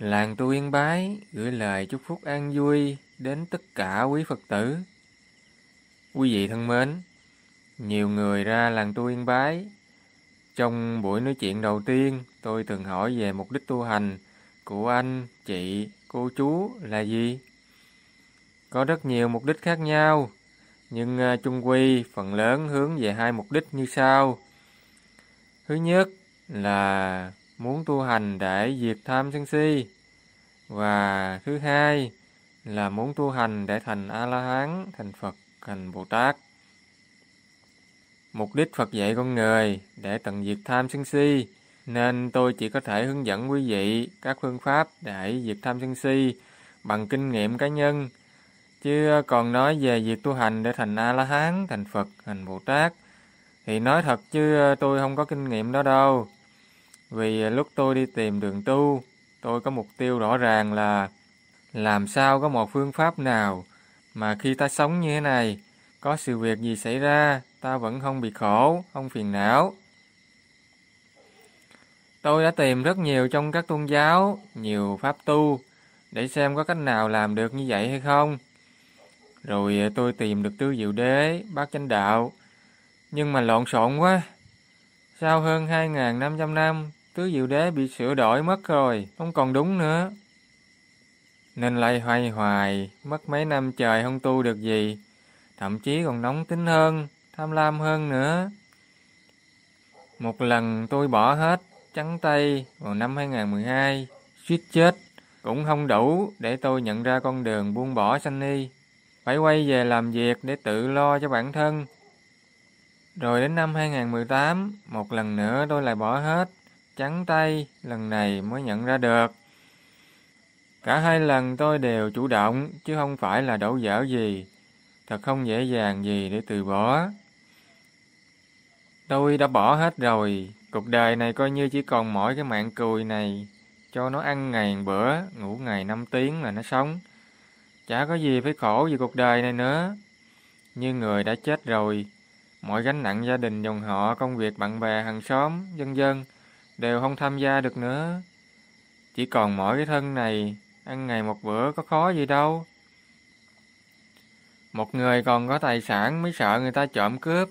Làng tu Yên Bái gửi lời chúc phúc an vui đến tất cả quý Phật tử. Quý vị thân mến, nhiều người ra làng tu Yên Bái. Trong buổi nói chuyện đầu tiên, tôi từng hỏi về mục đích tu hành của anh, chị, cô chú là gì? Có rất nhiều mục đích khác nhau, nhưng à, chung quy phần lớn hướng về hai mục đích như sau. Thứ nhất là muốn tu hành để diệt tham sân si. Và thứ hai là muốn tu hành để thành A-la-hán, thành Phật, thành Bồ Tát. Mục đích Phật dạy con người để tận diệt tham sân si, nên tôi chỉ có thể hướng dẫn quý vị các phương pháp để diệt tham sân si bằng kinh nghiệm cá nhân. Chứ còn nói về việc tu hành để thành A-la-hán, thành Phật, thành Bồ Tát, thì nói thật chứ tôi không có kinh nghiệm đó đâu. Vì à, lúc tôi đi tìm đường tu, tôi có mục tiêu rõ ràng là làm sao có một phương pháp nào mà khi ta sống như thế này, có sự việc gì xảy ra, ta vẫn không bị khổ, không phiền não. Tôi đã tìm rất nhiều trong các tôn giáo, nhiều pháp tu, để xem có cách nào làm được như vậy hay không. Rồi à, tôi tìm được tư diệu đế, bác chánh đạo, nhưng mà lộn xộn quá. Sau hơn 2.500 năm, tứ diệu đế bị sửa đổi mất rồi, không còn đúng nữa. Nên lại hoay hoài, mất mấy năm trời không tu được gì, thậm chí còn nóng tính hơn, tham lam hơn nữa. Một lần tôi bỏ hết trắng tay vào năm 2012, suýt chết, cũng không đủ để tôi nhận ra con đường buông bỏ sanh ni. Phải quay về làm việc để tự lo cho bản thân. Rồi đến năm 2018, một lần nữa tôi lại bỏ hết, trắng tay, lần này mới nhận ra được. Cả hai lần tôi đều chủ động, chứ không phải là đổ dở gì. Thật không dễ dàng gì để từ bỏ. Tôi đã bỏ hết rồi, cuộc đời này coi như chỉ còn mỗi cái mạng cùi này, cho nó ăn ngày bữa, ngủ ngày 5 tiếng là nó sống. Chả có gì phải khổ vì cuộc đời này nữa. Như người đã chết rồi, mọi gánh nặng gia đình dòng họ, công việc bạn bè, hàng xóm, dân dân đều không tham gia được nữa. Chỉ còn mỗi cái thân này, ăn ngày một bữa có khó gì đâu. Một người còn có tài sản mới sợ người ta trộm cướp,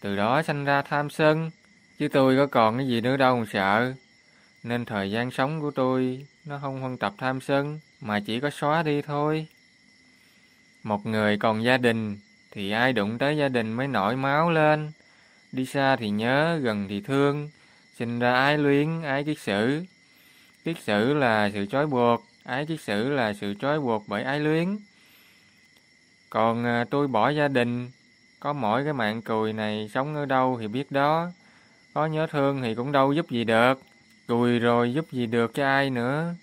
từ đó sanh ra tham sân, chứ tôi có còn cái gì nữa đâu mà sợ. Nên thời gian sống của tôi nó không phân tập tham sân, mà chỉ có xóa đi thôi. Một người còn gia đình, thì ai đụng tới gia đình mới nổi máu lên. Đi xa thì nhớ, gần thì thương, sinh ra ái luyến, ái kiết sử. Kiết sử là sự trói buộc, ái kiết sử là sự trói buộc bởi ái luyến. Còn à, tôi bỏ gia đình, có mỗi cái mạng cùi này sống ở đâu thì biết đó. Có nhớ thương thì cũng đâu giúp gì được. Cùi rồi giúp gì được cho ai nữa.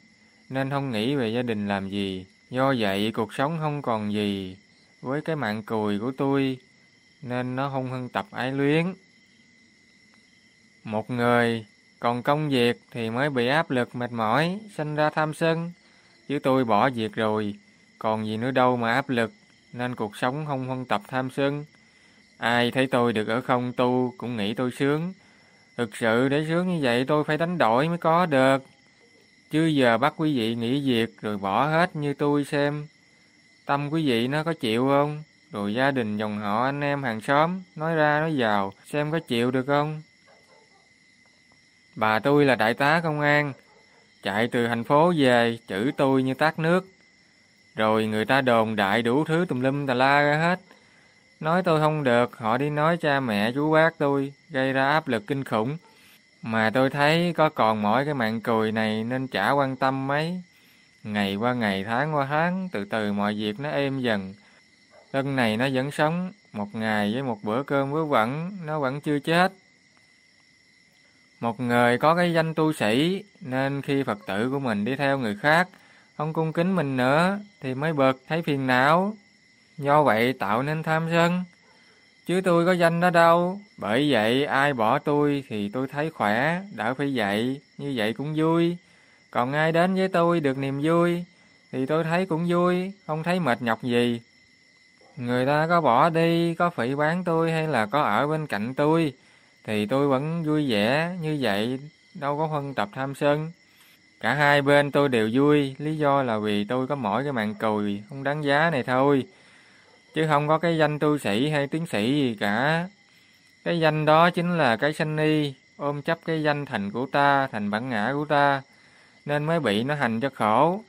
Nên không nghĩ về gia đình làm gì. Do vậy cuộc sống không còn gì với cái mạng cùi của tôi. Nên nó không hân tập ái luyến. Một người còn công việc thì mới bị áp lực mệt mỏi, sinh ra tham sân. Chứ tôi bỏ việc rồi, còn gì nữa đâu mà áp lực, nên cuộc sống không phân tập tham sân. Ai thấy tôi được ở không tu cũng nghĩ tôi sướng. Thực sự để sướng như vậy tôi phải đánh đổi mới có được. Chứ giờ bắt quý vị nghỉ việc rồi bỏ hết như tôi xem. Tâm quý vị nó có chịu không? Rồi gia đình dòng họ anh em hàng xóm nói ra nói vào xem có chịu được không? Bà tôi là đại tá công an, chạy từ thành phố về chửi tôi như tát nước. Rồi người ta đồn đại đủ thứ tùm lum tà la ra hết. Nói tôi không được, họ đi nói cha mẹ chú bác tôi, gây ra áp lực kinh khủng. Mà tôi thấy có còn mỗi cái mạng cười này nên chả quan tâm mấy. Ngày qua ngày, tháng qua tháng, từ từ mọi việc nó êm dần. Lần này nó vẫn sống, một ngày với một bữa cơm vớ vẩn, nó vẫn chưa chết. Một người có cái danh tu sĩ, nên khi Phật tử của mình đi theo người khác, không cung kính mình nữa, thì mới bực, thấy phiền não. Do vậy tạo nên tham sân. Chứ tôi có danh đó đâu. Bởi vậy ai bỏ tôi thì tôi thấy khỏe, đỡ phải vậy, như vậy cũng vui. Còn ai đến với tôi được niềm vui, thì tôi thấy cũng vui, không thấy mệt nhọc gì. Người ta có bỏ đi, có phỉ bán tôi hay là có ở bên cạnh tôi, thì tôi vẫn vui vẻ như vậy, đâu có phân tập tham sân. Cả hai bên tôi đều vui, lý do là vì tôi có mỗi cái mạng cùi không đáng giá này thôi. Chứ không có cái danh tu sĩ hay tiến sĩ gì cả. Cái danh đó chính là cái sanh ni, ôm chấp cái danh thành của ta, thành bản ngã của ta, nên mới bị nó hành cho khổ.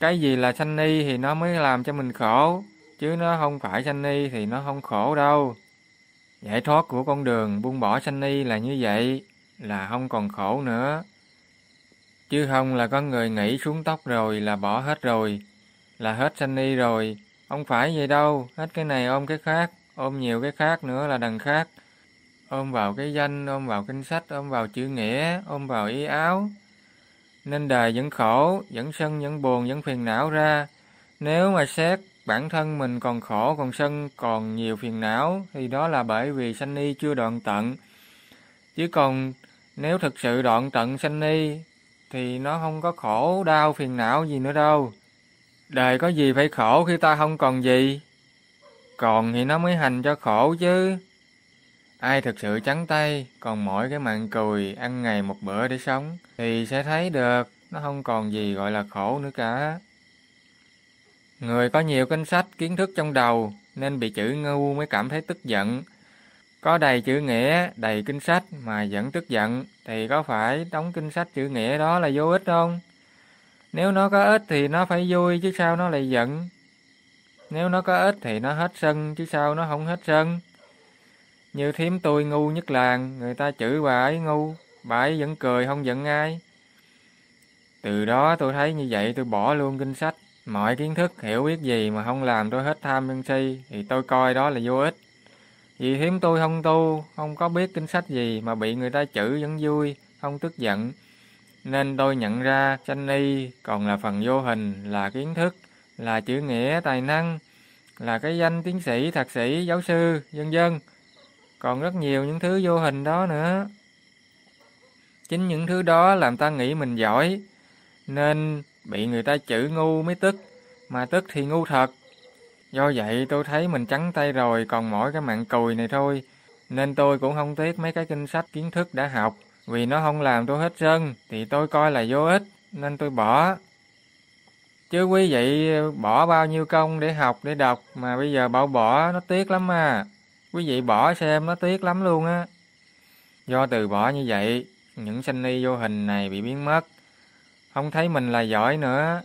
Cái gì là sanh ni thì nó mới làm cho mình khổ, chứ nó không phải sanh ni thì nó không khổ đâu. Giải thoát của con đường buông bỏ sanh ni là như vậy, là không còn khổ nữa. Chứ không là con người nghĩ xuống tóc rồi là bỏ hết rồi, là hết sanh ni rồi. Không phải vậy đâu, hết cái này ôm cái khác, ôm nhiều cái khác nữa là đằng khác. Ôm vào cái danh, ôm vào kinh sách, ôm vào chữ nghĩa, ôm vào ý áo. Nên đời vẫn khổ, vẫn sân, vẫn buồn, vẫn phiền não ra. Nếu mà xét bản thân mình còn khổ, còn sân, còn nhiều phiền não, thì đó là bởi vì sanh ni chưa đoạn tận. Chứ còn nếu thực sự đoạn tận sanh ni, thì nó không có khổ, đau, phiền não gì nữa đâu. Đời có gì phải khổ khi ta không còn gì? Còn thì nó mới hành cho khổ chứ. Ai thực sự trắng tay, còn mỗi cái mạng cùi ăn ngày một bữa để sống, thì sẽ thấy được nó không còn gì gọi là khổ nữa cả. Người có nhiều kinh sách, kiến thức trong đầu, nên bị chữ ngu mới cảm thấy tức giận. Có đầy chữ nghĩa, đầy kinh sách mà vẫn tức giận, thì có phải đóng kinh sách chữ nghĩa đó là vô ích không? Nếu nó có ích thì nó phải vui chứ sao nó lại giận. Nếu nó có ích thì nó hết sân chứ sao nó không hết sân. Như thím tôi ngu nhất làng, người ta chửi bà ấy ngu, bà ấy vẫn cười không giận ai. Từ đó tôi thấy như vậy tôi bỏ luôn kinh sách. Mọi kiến thức hiểu biết gì mà không làm tôi hết tham sân si thì tôi coi đó là vô ích. Vì hiếm tôi không tu, không có biết kinh sách gì mà bị người ta chửi vẫn vui, không tức giận. Nên tôi nhận ra sanh y còn là phần vô hình, là kiến thức, là chữ nghĩa, tài năng, là cái danh tiến sĩ, thạc sĩ, giáo sư, vân vân. Còn rất nhiều những thứ vô hình đó nữa. Chính những thứ đó làm ta nghĩ mình giỏi, nên bị người ta chửi ngu mới tức, mà tức thì ngu thật. Do vậy tôi thấy mình trắng tay rồi còn mỗi cái mạng cùi này thôi, nên tôi cũng không tiếc mấy cái kinh sách kiến thức đã học, vì nó không làm tôi hết sân, thì tôi coi là vô ích, nên tôi bỏ. Chứ quý vị bỏ bao nhiêu công để học, để đọc, mà bây giờ bảo bỏ nó tiếc lắm à. Quý vị bỏ xem nó tiếc lắm luôn á. Do từ bỏ như vậy, những sanh ni vô hình này bị biến mất. Không thấy mình là giỏi nữa,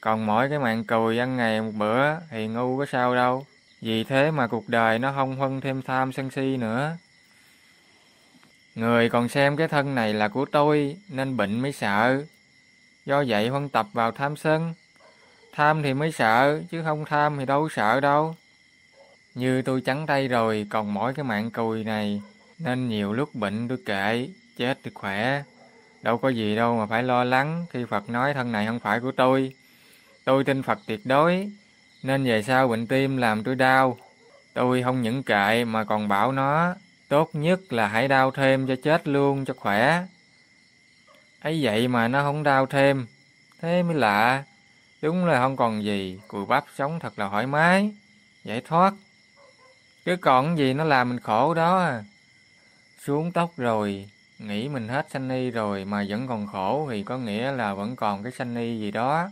còn mỗi cái mạng cùi ăn ngày một bữa thì ngu có sao đâu. Vì thế mà cuộc đời nó không huân thêm tham sân si nữa. Người còn xem cái thân này là của tôi nên bệnh mới sợ. Do vậy huân tập vào tham sân. Tham thì mới sợ, chứ không tham thì đâu sợ đâu. Như tôi trắng tay rồi, còn mỗi cái mạng cùi này, nên nhiều lúc bệnh tôi kệ, chết thì khỏe. Đâu có gì đâu mà phải lo lắng khi Phật nói thân này không phải của tôi. Tôi tin Phật tuyệt đối, nên về sau bệnh tim làm tôi đau. Tôi không những kệ mà còn bảo nó, tốt nhất là hãy đau thêm cho chết luôn cho khỏe. ấy vậy mà nó không đau thêm, thế mới lạ. Đúng là không còn gì, cùi bắp sống thật là thoải mái, giải thoát. Cứ còn gì nó làm mình khổ đó à. Xuống tóc rồi, nghĩ mình hết sanh ni rồi mà vẫn còn khổ thì có nghĩa là vẫn còn cái sanh ni gì đó.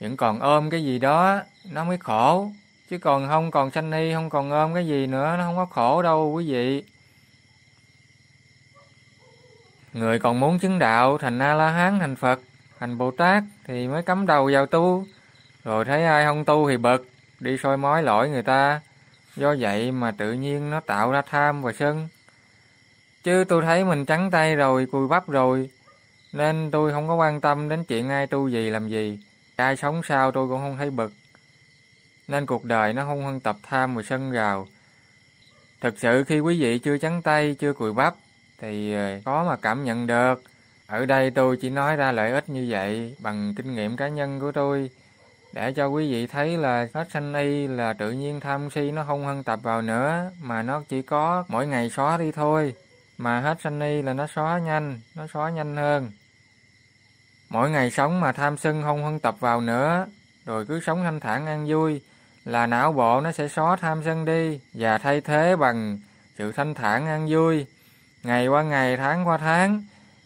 Vẫn còn ôm cái gì đó, nó mới khổ. Chứ còn không còn sanh ni, không còn ôm cái gì nữa, nó không có khổ đâu, quý vị. Người còn muốn chứng đạo, thành a la hán thành phật, thành bồ tát thì mới cắm đầu vào tu. Rồi thấy ai không tu thì bực, đi soi mói lỗi người ta. Do vậy mà tự nhiên nó tạo ra tham và sân chứ tôi thấy mình trắng tay rồi cùi bắp rồi nên tôi không có quan tâm đến chuyện ai tu gì làm gì ai sống sao tôi cũng không thấy bực. Nên cuộc đời nó không hơn tập tham và sân gào. Thực sự khi quý vị chưa trắng tay, chưa cùi bắp, thì ờ, có mà cảm nhận được. Ở đây tôi chỉ nói ra lợi ích như vậy bằng kinh nghiệm cá nhân của tôi để cho quý vị thấy là hết sanh y là tự nhiên tham si nó không hân tập vào nữa mà nó chỉ có mỗi ngày xóa đi thôi mà hết sanh y là nó xóa nhanh nó xóa nhanh hơn Mỗi ngày sống mà tham sân không hân tập vào nữa, rồi cứ sống thanh thản an vui, là não bộ nó sẽ xóa tham sân đi và thay thế bằng sự thanh thản an vui. Ngày qua ngày, tháng qua tháng,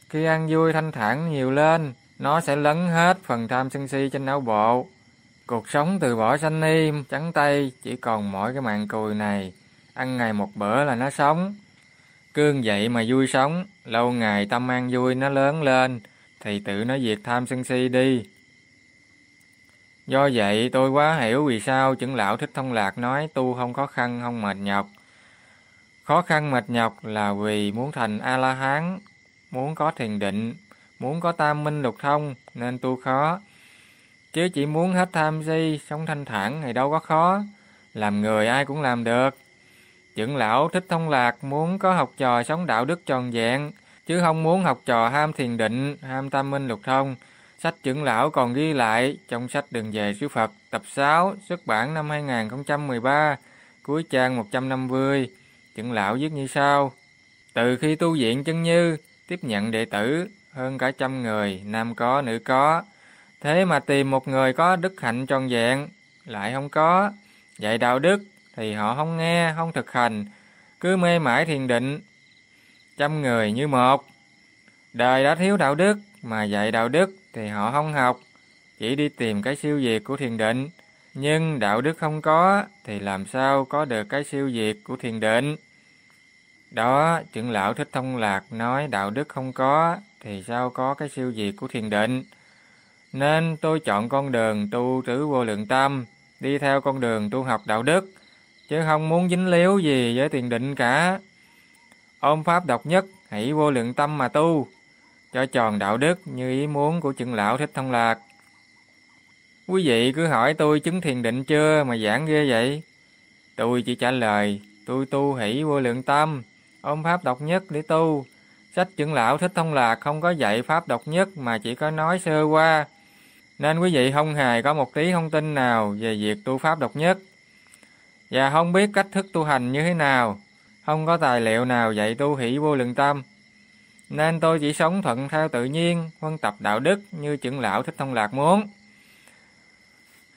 khi an vui thanh thản nhiều lên, nó sẽ lấn hết phần tham sân si trên não bộ. Cuộc sống từ bỏ sanh ni, trắng tay, chỉ còn mỗi cái mạng cùi này. Ăn ngày một bữa là nó sống. Cương vậy mà vui sống, lâu ngày tâm an vui nó lớn lên, thì tự nó diệt tham sân si đi. Do vậy tôi quá hiểu vì sao chứng lão Thích Thông Lạc nói tu không khó khăn, không mệt nhọc. Khó khăn mệt nhọc là vì muốn thành A-la-hán, muốn có thiền định, muốn có tam minh lục thông nên tu khó. Chứ chỉ muốn hết tham si, sống thanh thản thì đâu có khó. Làm người ai cũng làm được. Trưởng lão Thích Thông Lạc muốn có học trò sống đạo đức tròn vẹn, chứ không muốn học trò ham thiền định, ham tam minh lục thông. Sách trưởng lão còn ghi lại trong sách Đường về sư Phật tập 6 xuất bản năm 2013, cuối trang 150. Trưởng lão viết như sau: Từ khi tu viện chân như tiếp nhận đệ tử hơn cả trăm người, nam có, nữ có. Thế mà tìm một người có đức hạnh tròn vẹn, lại không có. Dạy đạo đức thì họ không nghe, không thực hành, cứ mê mãi thiền định. Trăm người như một. Đời đã thiếu đạo đức, mà dạy đạo đức thì họ không học, chỉ đi tìm cái siêu việt của thiền định. Nhưng đạo đức không có, thì làm sao có được cái siêu việt của thiền định? Đó, trưởng lão Thích Thông Lạc nói đạo đức không có, thì sao có cái siêu diệt của thiền định. Nên tôi chọn con đường tu trữ vô lượng tâm, đi theo con đường tu học đạo đức, chứ không muốn dính líu gì với thiền định cả. Ôm pháp độc nhất, hãy vô lượng tâm mà tu, cho tròn đạo đức như ý muốn của chừng lão Thích Thông Lạc. Quý vị cứ hỏi tôi chứng thiền định chưa mà giảng ghê vậy? Tôi chỉ trả lời, tôi tu hỷ vô lượng tâm, ôm pháp độc nhất để tu. Sách trưởng lão Thích Thông Lạc không có dạy pháp độc nhất mà chỉ có nói sơ qua. Nên quý vị không hề có một tí thông tin nào về việc tu pháp độc nhất. Và không biết cách thức tu hành như thế nào. Không có tài liệu nào dạy tu hỷ vô lượng tâm. Nên tôi chỉ sống thuận theo tự nhiên, phân tập đạo đức như trưởng lão Thích Thông Lạc muốn.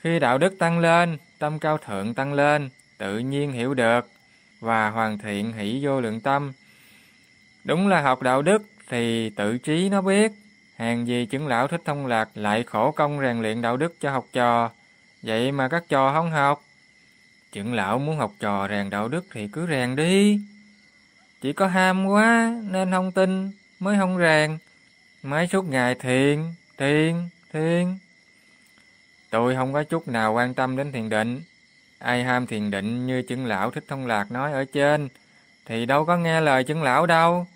Khi đạo đức tăng lên, tâm cao thượng tăng lên, tự nhiên hiểu được và hoàn thiện hỷ vô lượng tâm. Đúng là học đạo đức thì tự trí nó biết, hàng gì chứng lão thích thông lạc lại khổ công rèn luyện đạo đức cho học trò, vậy mà các trò không học. Trưởng lão muốn học trò rèn đạo đức thì cứ rèn đi. Chỉ có ham quá nên không tin mới không rèn. Mới suốt ngày thiền, thiền, thiền. Tôi không có chút nào quan tâm đến thiền định. Ai ham thiền định như chứng lão Thích Thông Lạc nói ở trên, thì đâu có nghe lời chứng lão đâu.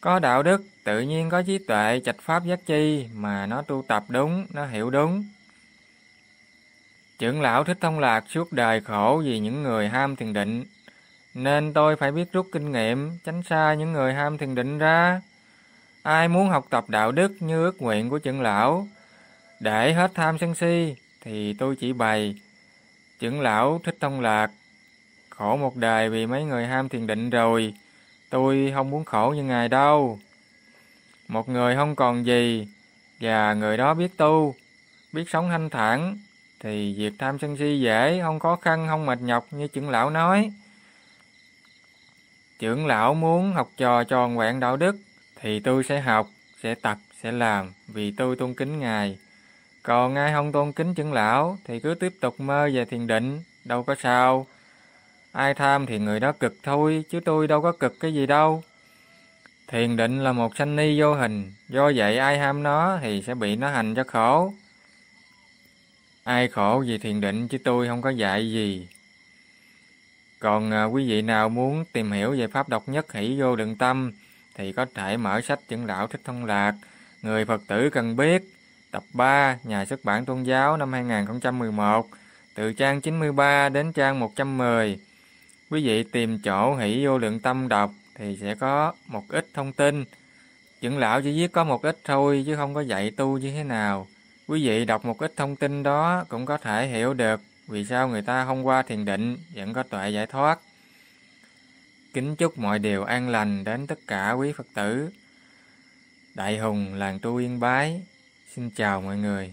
Có đạo đức, tự nhiên có trí tuệ, trạch pháp giác chi, mà nó tu tập đúng, nó hiểu đúng. Trưởng lão Thích Thông Lạc suốt đời khổ vì những người ham thiền định, nên tôi phải biết rút kinh nghiệm, tránh xa những người ham thiền định ra. Ai muốn học tập đạo đức như ước nguyện của trưởng lão, để hết tham sân si, thì tôi chỉ bày Trưởng lão thích thông lạc, khổ một đời vì mấy người ham thiền định rồi, tôi không muốn khổ như ngài đâu. Một người không còn gì, và người đó biết tu, biết sống thanh thản, thì việc tham sân si dễ, không khó khăn, không mệt nhọc như trưởng lão nói. Trưởng lão muốn học trò tròn vẹn đạo đức, thì tôi sẽ học, sẽ tập, sẽ làm, vì tôi tôn kính Ngài. Còn ai không tôn kính trưởng lão thì cứ tiếp tục mơ về thiền định, đâu có sao. Ai tham thì người đó cực thôi, chứ tôi đâu có cực cái gì đâu. Thiền định là một sanh ni vô hình, do vậy ai ham nó thì sẽ bị nó hành cho khổ. Ai khổ vì thiền định chứ tôi không có dạy gì. Còn à, quý vị nào muốn tìm hiểu về pháp độc nhất hỷ vô đường tâm thì có thể mở sách Chứng lão thích thông lạc, người Phật tử cần biết Tập 3, Nhà xuất bản tôn giáo năm 2011, từ trang 93 đến trang 110. Quý vị tìm chỗ hỷ vô lượng tâm đọc thì sẽ có một ít thông tin. Chứng lão chỉ viết có một ít thôi chứ không có dạy tu như thế nào. Quý vị đọc một ít thông tin đó cũng có thể hiểu được vì sao người ta không qua thiền định, vẫn có tuệ giải thoát. Kính chúc mọi điều an lành đến tất cả quý Phật tử. Đại Hùng làng tu Yên Bái, Xin chào mọi người.